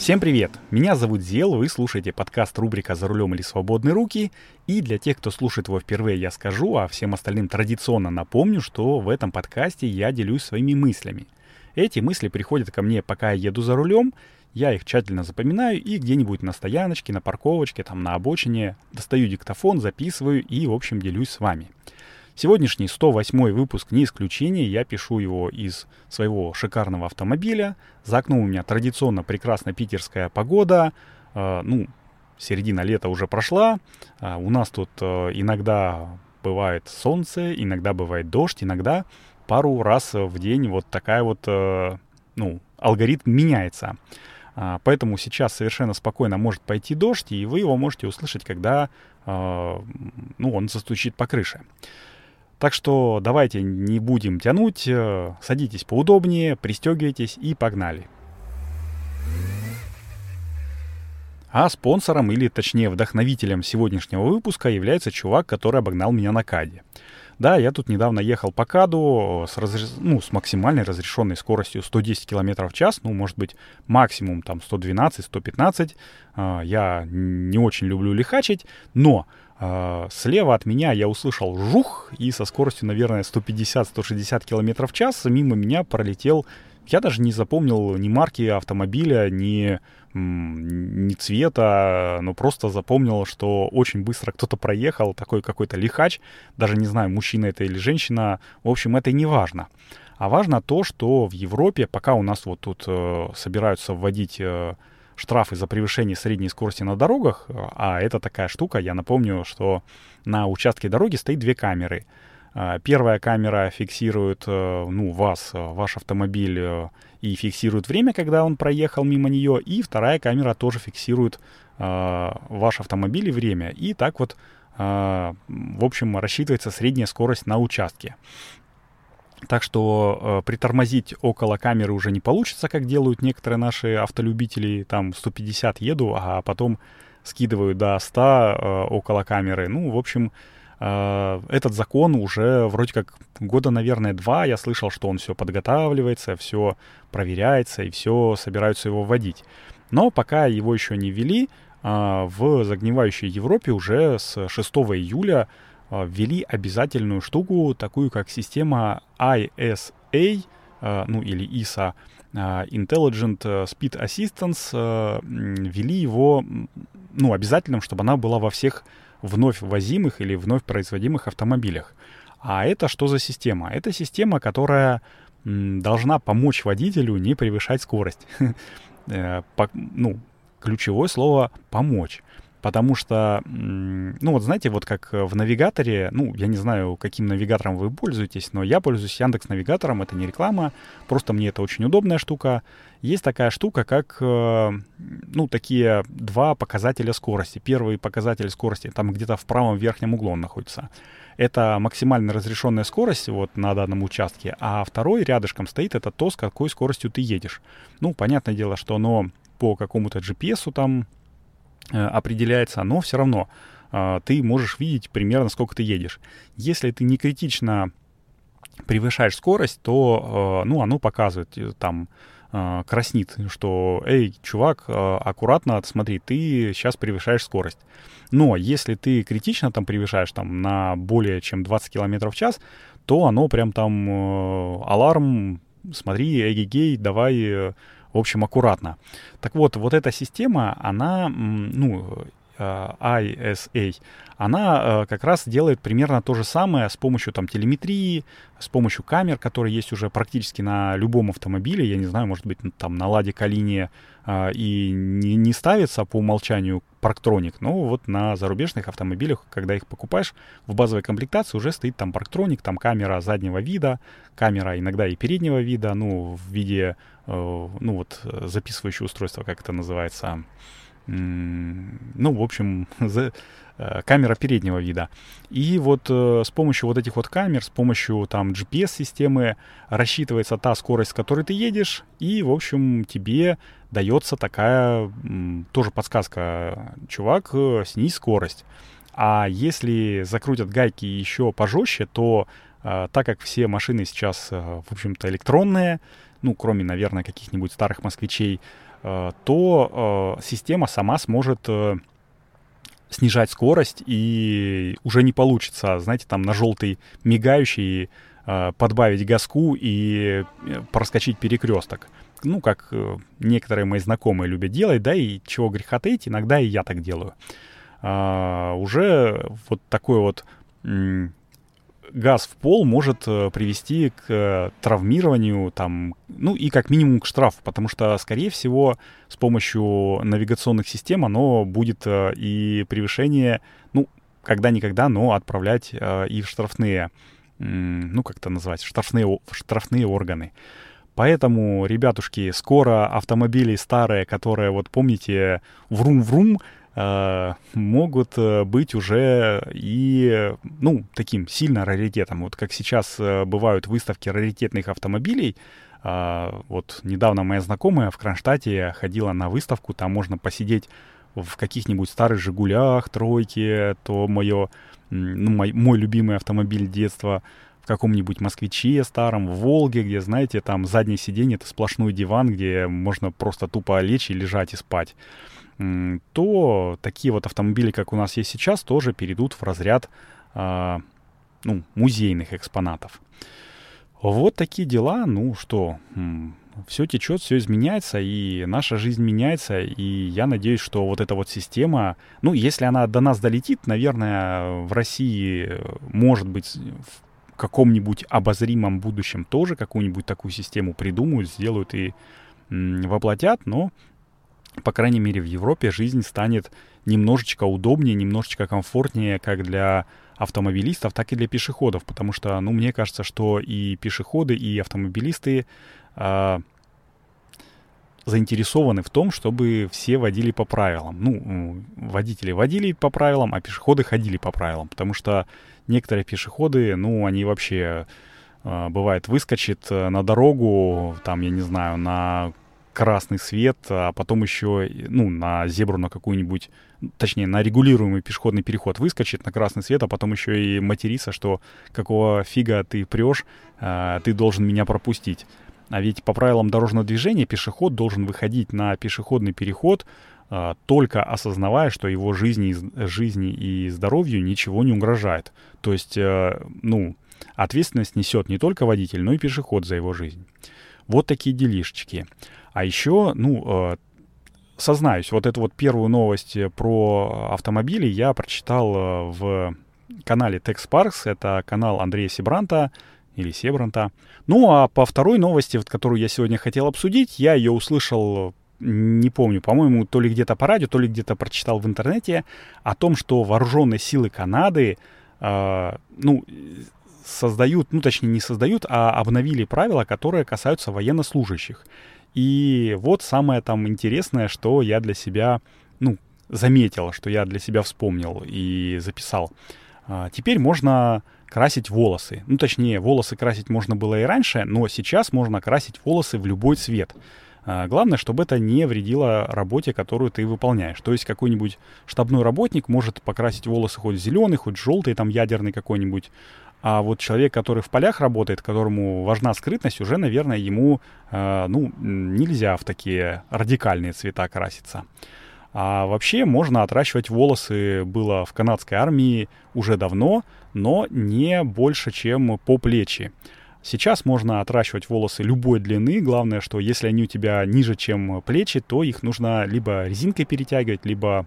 Всем привет! Меня зовут Зел, вы слушаете подкаст рубрика «За рулем или свободные руки». И для тех, кто слушает его впервые, я скажу, а всем остальным традиционно напомню, что в этом подкасте я делюсь своими мыслями. Эти мысли приходят ко мне, пока я еду за рулем, я их тщательно запоминаю и где-нибудь на стояночке, на парковочке, там на обочине достаю диктофон, записываю и, в общем, делюсь с вами. Сегодняшний 108 выпуск не исключение. Я пишу его из своего шикарного автомобиля. За окном у меня традиционно прекрасная питерская погода. Э, ну, середина лета уже прошла. Э, у нас тут э, иногда бывает солнце, иногда бывает дождь, иногда пару раз в день вот такая вот, э, ну, алгоритм меняется. Э, поэтому сейчас совершенно спокойно может пойти дождь, и вы его можете услышать, когда, э, ну, он застучит по крыше. Так что давайте не будем тянуть, э, садитесь поудобнее, пристегивайтесь и погнали. А спонсором, или точнее вдохновителем сегодняшнего выпуска является чувак, который обогнал меня на КАДе. Да, я тут недавно ехал по КАДу с, разреш... ну, с максимальной разрешенной скоростью 110 км в час, ну, может быть, максимум там 112-115. А, я не очень люблю лихачить, но слева от меня я услышал жух, и со скоростью, наверное, 150-160 км в час мимо меня пролетел... Я даже не запомнил ни марки автомобиля, ни, ни цвета, но просто запомнил, что очень быстро кто-то проехал, такой какой-то лихач, даже не знаю, мужчина это или женщина, в общем, это не важно. А важно то, что в Европе, пока у нас вот тут э, собираются вводить э, штрафы за превышение средней скорости на дорогах, а это такая штука, я напомню, что на участке дороги стоит две камеры. А, первая камера фиксирует э, ну, вас, э, ваш автомобиль э, и фиксирует время, когда он проехал мимо нее, и вторая камера тоже фиксирует ваш автомобиль и время. И так вот, в общем, рассчитывается средняя скорость на участке. Так что э, притормозить около камеры уже не получится, как делают некоторые наши автолюбители. Там 150 еду, а потом скидываю до 100 э, около камеры. Ну, в общем, э, этот закон уже вроде как года, наверное, два. Я слышал, что он все подготавливается, все проверяется и все собираются его вводить. Но пока его еще не ввели, э, в загнивающей Европе уже с 6 июля ввели обязательную штуку, такую как система ISA, э, ну или ISA, э, Intelligent Speed Assistance, ввели его, ну, обязательным, чтобы она была во всех вновь возимых или вновь производимых автомобилях. А это что за система? Это система, которая должна помочь водителю не превышать скорость. Ну, ключевое слово «помочь». Потому что, ну вот знаете, вот как в навигаторе, ну я не знаю, каким навигатором вы пользуетесь, но я пользуюсь Яндекс Навигатором, это не реклама, просто мне это очень удобная штука. Есть такая штука, как, э, ну, такие два показателя скорости. Первый показатель скорости там где-то в правом верхнем углу он находится. Это максимально разрешенная скорость вот на данном участке, а второй рядышком стоит это то, с какой скоростью ты едешь. Ну, понятное дело, что оно по какому-то GPS там Э, определяется, но все равно э, ты можешь видеть примерно, сколько ты едешь. Если ты не критично превышаешь скорость, то, э, ну, оно показывает там краснит, что, эй, чувак, аккуратно, смотри, ты сейчас превышаешь скорость. Но если ты критично там превышаешь там на более чем 20 км в час, то оно прям там аларм, смотри, эгегей, давай в общем, аккуратно. Так вот, вот эта система, она, ну, ISA, она э, как раз делает примерно то же самое с помощью там телеметрии, с помощью камер, которые есть уже практически на любом автомобиле. Я не знаю, может быть, там на Ладе Калине э, и не, не ставится по умолчанию парктроник, но вот на зарубежных автомобилях, когда их покупаешь, в базовой комплектации уже стоит там парктроник, там камера заднего вида, камера иногда и переднего вида, ну, в виде, э, ну, вот записывающее устройство, как это называется, ну, в общем, за, э, камера переднего вида. И вот э, с помощью вот этих вот камер, с помощью там GPS-системы рассчитывается та скорость, с которой ты едешь, и, в общем, тебе дается такая тоже подсказка, чувак, э, снизь скорость. А если закрутят гайки еще пожестче, то э, так как все машины сейчас, э, в общем-то, электронные, ну, кроме, наверное, каких-нибудь старых москвичей, то система сама сможет снижать скорость, и уже не получится, знаете, там на желтый мигающий подбавить газку и проскочить перекресток. Ну, как некоторые мои знакомые любят делать, да, и чего греха таить, иногда и я так делаю. А, уже вот такой вот газ в пол может э, привести к э, травмированию, там, ну и как минимум к штрафу, потому что, скорее всего, с помощью навигационных систем оно будет э, и превышение, ну, когда-никогда, но отправлять и в штрафные, ну, как это назвать, штрафные, штрафные органы. Поэтому, ребятушки, скоро автомобили старые, которые, вот помните, врум-врум, могут э, быть уже и, ну, таким сильно раритетом. Вот как сейчас э, бывают выставки раритетных автомобилей, вот недавно моя знакомая в Кронштадте ходила на выставку, там можно посидеть в каких-нибудь старых «Жигулях», «Тройке», то мое, ну, мой, мой любимый автомобиль детства, в каком-нибудь «Москвиче» старом, в «Волге», где, знаете, там заднее сиденье — это сплошной диван, где можно просто тупо лечь и лежать и спать то такие вот автомобили, как у нас есть сейчас, тоже перейдут в разряд а, ну, музейных экспонатов. Вот такие дела. Ну что, все течет, все изменяется, и наша жизнь меняется, и я надеюсь, что вот эта вот система, ну, если она до нас долетит, наверное, в России, может быть, каком-нибудь обозримом будущем тоже какую-нибудь такую систему придумают, сделают и воплотят, но по крайней мере, в Европе жизнь станет немножечко удобнее, немножечко комфортнее как для автомобилистов, так и для пешеходов, потому что, ну, мне кажется, что и пешеходы, и автомобилисты э, заинтересованы в том, чтобы все водили по правилам. Ну, водители водили по правилам, а пешеходы ходили по правилам, потому что некоторые пешеходы, ну, они вообще э, бывает выскочит э, на дорогу, там, я не знаю, на красный свет, а потом еще, ну, на зебру на какую-нибудь, точнее, на регулируемый пешеходный переход выскочит на красный свет, а потом еще и материться, что какого фига ты прешь, а, ты должен меня пропустить. А ведь по правилам дорожного движения пешеход должен выходить на пешеходный переход, а, только осознавая, что его жизни, жизни и здоровью ничего не угрожает. То есть, э, ну, ответственность несет не только водитель, но и пешеход за его жизнь. Вот такие делишечки. А еще, ну, э, сознаюсь, вот эту вот первую новость про автомобили я прочитал э, в канале TechSparks, это канал Андрея Себранта, или Себранта. Ну, а по второй новости, вот, которую я сегодня хотел обсудить, я ее услышал, не помню, по-моему, то ли где-то по радио, то ли где-то прочитал в интернете, о том, что вооруженные силы Канады, э, ну, создают, ну, точнее, не создают, а обновили правила, которые касаются военнослужащих. И вот самое там интересное, что я для себя, ну, заметил, что я для себя вспомнил и записал. А, теперь можно красить волосы. Ну, точнее, волосы красить можно было и раньше, но сейчас можно красить волосы в любой цвет. А, главное, чтобы это не вредило работе, которую ты выполняешь. То есть какой-нибудь штабной работник может покрасить волосы хоть зеленый, хоть желтый, там ядерный какой-нибудь, а вот человек, который в полях работает, которому важна скрытность, уже, наверное, ему э, ну, нельзя в такие радикальные цвета краситься. А вообще можно отращивать волосы было в канадской армии уже давно, но не больше, чем по плечи. Сейчас можно отращивать волосы любой длины. Главное, что если они у тебя ниже, чем плечи, то их нужно либо резинкой перетягивать, либо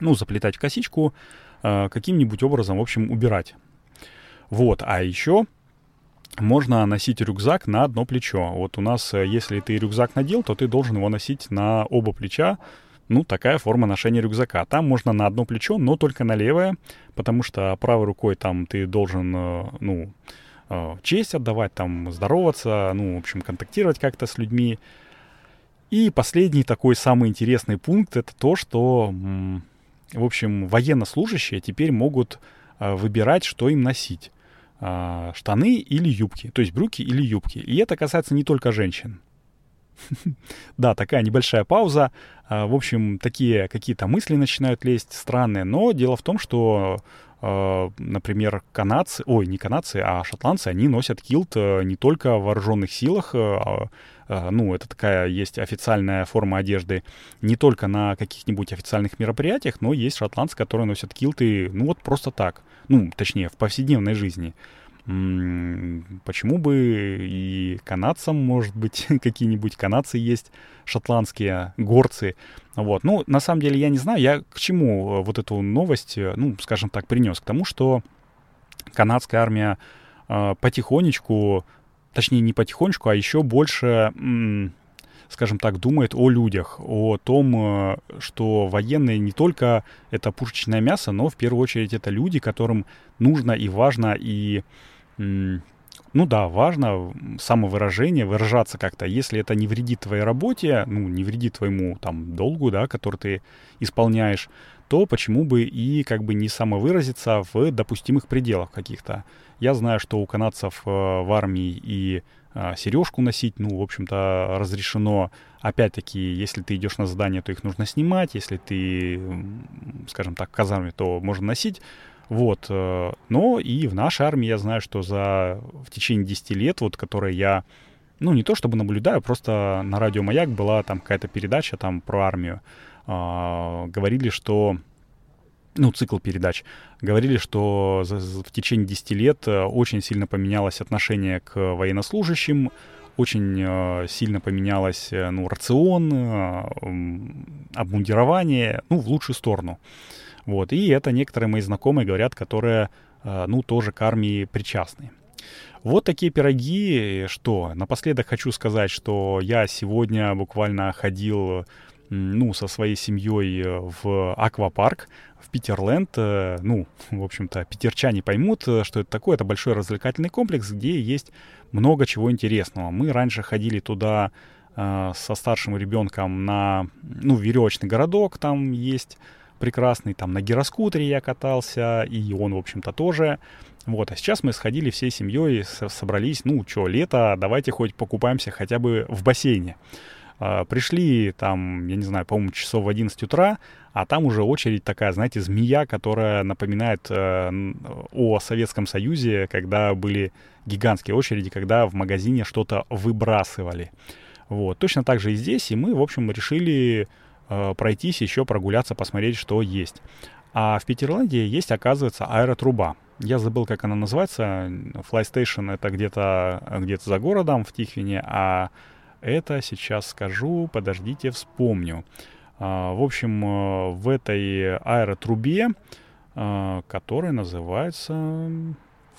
ну, заплетать в косичку, э, каким-нибудь образом, в общем, убирать вот, а еще можно носить рюкзак на одно плечо. Вот у нас, э, если ты рюкзак надел, то ты должен его носить на оба плеча. Ну, такая форма ношения рюкзака. Там можно на одно плечо, но только на левое, потому что правой рукой там ты должен, э, ну, э, честь отдавать, там, здороваться, ну, в общем, контактировать как-то с людьми. И последний такой самый интересный пункт — это то, что, в общем, военнослужащие теперь могут выбирать, что им носить. А, штаны или юбки, то есть брюки или юбки. И это касается не только женщин. Да, такая небольшая пауза. В общем, такие какие-то мысли начинают лезть странные. Но дело в том, что например, канадцы, ой, не канадцы, а шотландцы, они носят килт не только в вооруженных силах, а, ну, это такая есть официальная форма одежды не только на каких-нибудь официальных мероприятиях, но есть шотландцы, которые носят килты, ну, вот просто так, ну, точнее, в повседневной жизни. Почему бы и канадцам, может быть, какие-нибудь канадцы есть, шотландские горцы. Вот. Ну, на самом деле, я не знаю, я к чему э, вот эту новость, э, ну, скажем так, принес. К тому, что канадская армия э, потихонечку, точнее, не потихонечку, а еще больше, м, скажем так, думает о людях, о том, э, что военные не только это пушечное мясо, но в первую очередь это люди, которым нужно и важно и ну да, важно самовыражение, выражаться как-то. Если это не вредит твоей работе, ну, не вредит твоему там долгу, да, который ты исполняешь, то почему бы и как бы не самовыразиться в допустимых пределах каких-то. Я знаю, что у канадцев э, в армии и сережку носить, ну, в общем-то, разрешено. Опять-таки, если ты идешь на задание, то их нужно снимать. Если ты, скажем так, в казарме, то можно носить. Вот. Э, но и в нашей армии я знаю, что за в течение 10 лет, вот, которые я, ну, не то чтобы наблюдаю, просто на радио «Маяк» была там какая-то передача там про армию. А, говорили, что ну, цикл передач, говорили, что за, за, в течение 10 лет э, очень сильно поменялось отношение к военнослужащим, очень э, сильно поменялось, э, ну, рацион, э, обмундирование, ну, в лучшую сторону. Вот, и это некоторые мои знакомые говорят, которые, э, ну, тоже к армии причастны. Вот такие пироги. Что? Напоследок хочу сказать, что я сегодня буквально ходил ну, со своей семьей в аквапарк, в Питерленд. Э, ну, в общем-то, питерчане поймут, что это такое. Это большой развлекательный комплекс, где есть много чего интересного. Мы раньше ходили туда э, со старшим ребенком на, ну, веревочный городок там есть прекрасный, там на гироскутере я катался, и он, в общем-то, тоже. Вот, а сейчас мы сходили всей семьей, собрались, ну, что, лето, давайте хоть покупаемся хотя бы в бассейне. А, пришли там, я не знаю, по-моему, часов в 11 утра, а там уже очередь такая, знаете, змея, которая напоминает э, о Советском Союзе, когда были гигантские очереди, когда в магазине что-то выбрасывали. Вот, точно так же и здесь, и мы, в общем, решили э, пройтись, еще прогуляться, посмотреть, что есть. А в Питерланде есть, оказывается, аэротруба. Я забыл, как она называется. Fly Station это где-то где за городом в Тихвине, а это сейчас скажу, подождите, вспомню. А, в общем, э, в этой аэротрубе, э, которая называется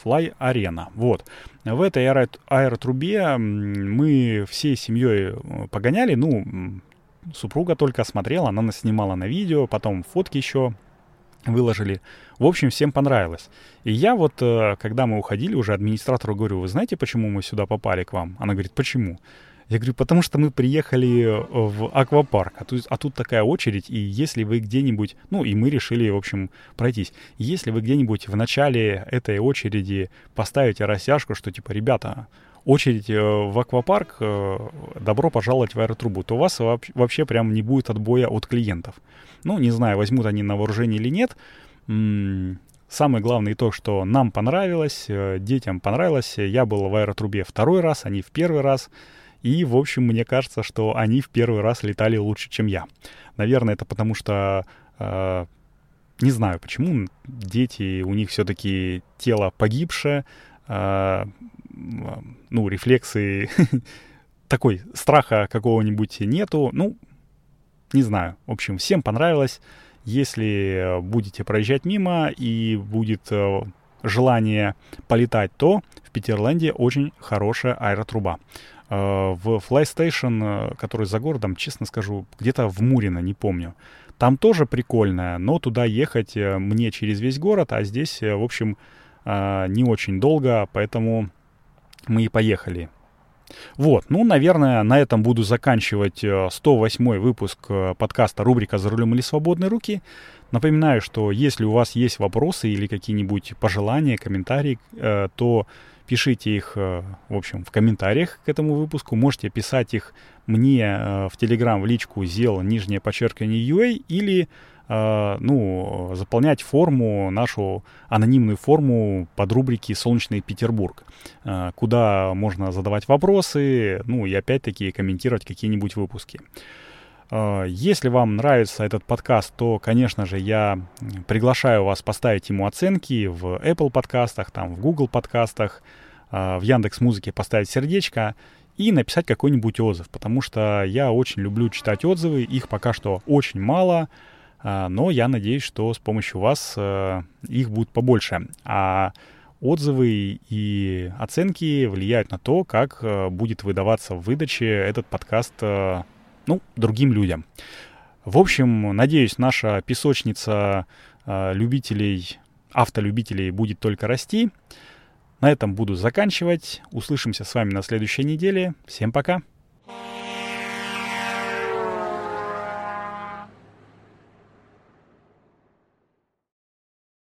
Fly Arena. Вот. В этой аэро аэротрубе мы всей семьей э, погоняли. Ну, супруга только смотрела, она нас снимала на видео, потом фотки еще выложили. В общем, всем понравилось. И я вот, когда мы уходили, уже администратору говорю, вы знаете, почему мы сюда попали к вам? Она говорит, почему? Я говорю, потому что мы приехали э, в аквапарк, а тут, а тут такая очередь, и если вы где-нибудь, ну и мы решили, в общем, пройтись, если вы где-нибудь в начале этой очереди поставите растяжку, что типа, ребята, очередь э, в аквапарк, э, добро пожаловать в аэротрубу, то у вас вообще прям не будет отбоя от клиентов. Ну, не знаю, возьмут они на вооружение или нет. Самый главный то, что нам понравилось, детям понравилось. Я был в аэротрубе второй раз, они в первый раз. И, в общем, мне кажется, что они в первый раз летали лучше, чем я. Наверное, это потому что... Э, не знаю почему, дети, у них все-таки тело погибшее, э, ну, рефлексы такой страха какого-нибудь нету. Ну, не знаю. В общем, всем понравилось. Если будете проезжать мимо и будет э, желание полетать, то в Питерленде очень хорошая аэротруба. Э, в Fly Station, э, который за городом, честно скажу, где-то в Мурино, не помню. Там тоже прикольно, но туда ехать э, мне через весь город, а здесь, в общем, не очень долго, поэтому мы и поехали. Вот, ну, наверное, на этом буду заканчивать 108 выпуск подкаста рубрика «За рулем или свободные руки». Напоминаю, что если у вас есть вопросы или какие-нибудь пожелания, комментарии, то Пишите их, в общем, в комментариях к этому выпуску. Можете писать их мне в Телеграм в личку зел нижнее подчеркивание UA или Э, ну, заполнять форму, нашу анонимную форму под рубрики «Солнечный Петербург», э, куда можно задавать вопросы, ну и опять-таки комментировать какие-нибудь выпуски. Э, если вам нравится этот подкаст, то, конечно же, я приглашаю вас поставить ему оценки в Apple подкастах, там, в Google подкастах, в Яндекс Музыке поставить сердечко и написать какой-нибудь отзыв, потому что я очень люблю читать отзывы, их пока что очень мало, а, но я надеюсь, что с помощью вас э, их будет побольше. А отзывы и оценки влияют на то, как э, будет выдаваться в выдаче этот подкаст э, ну, другим людям. В общем, надеюсь, наша песочница любителей, автолюбителей будет только расти. На этом буду заканчивать. Услышимся с вами на следующей неделе. Всем пока!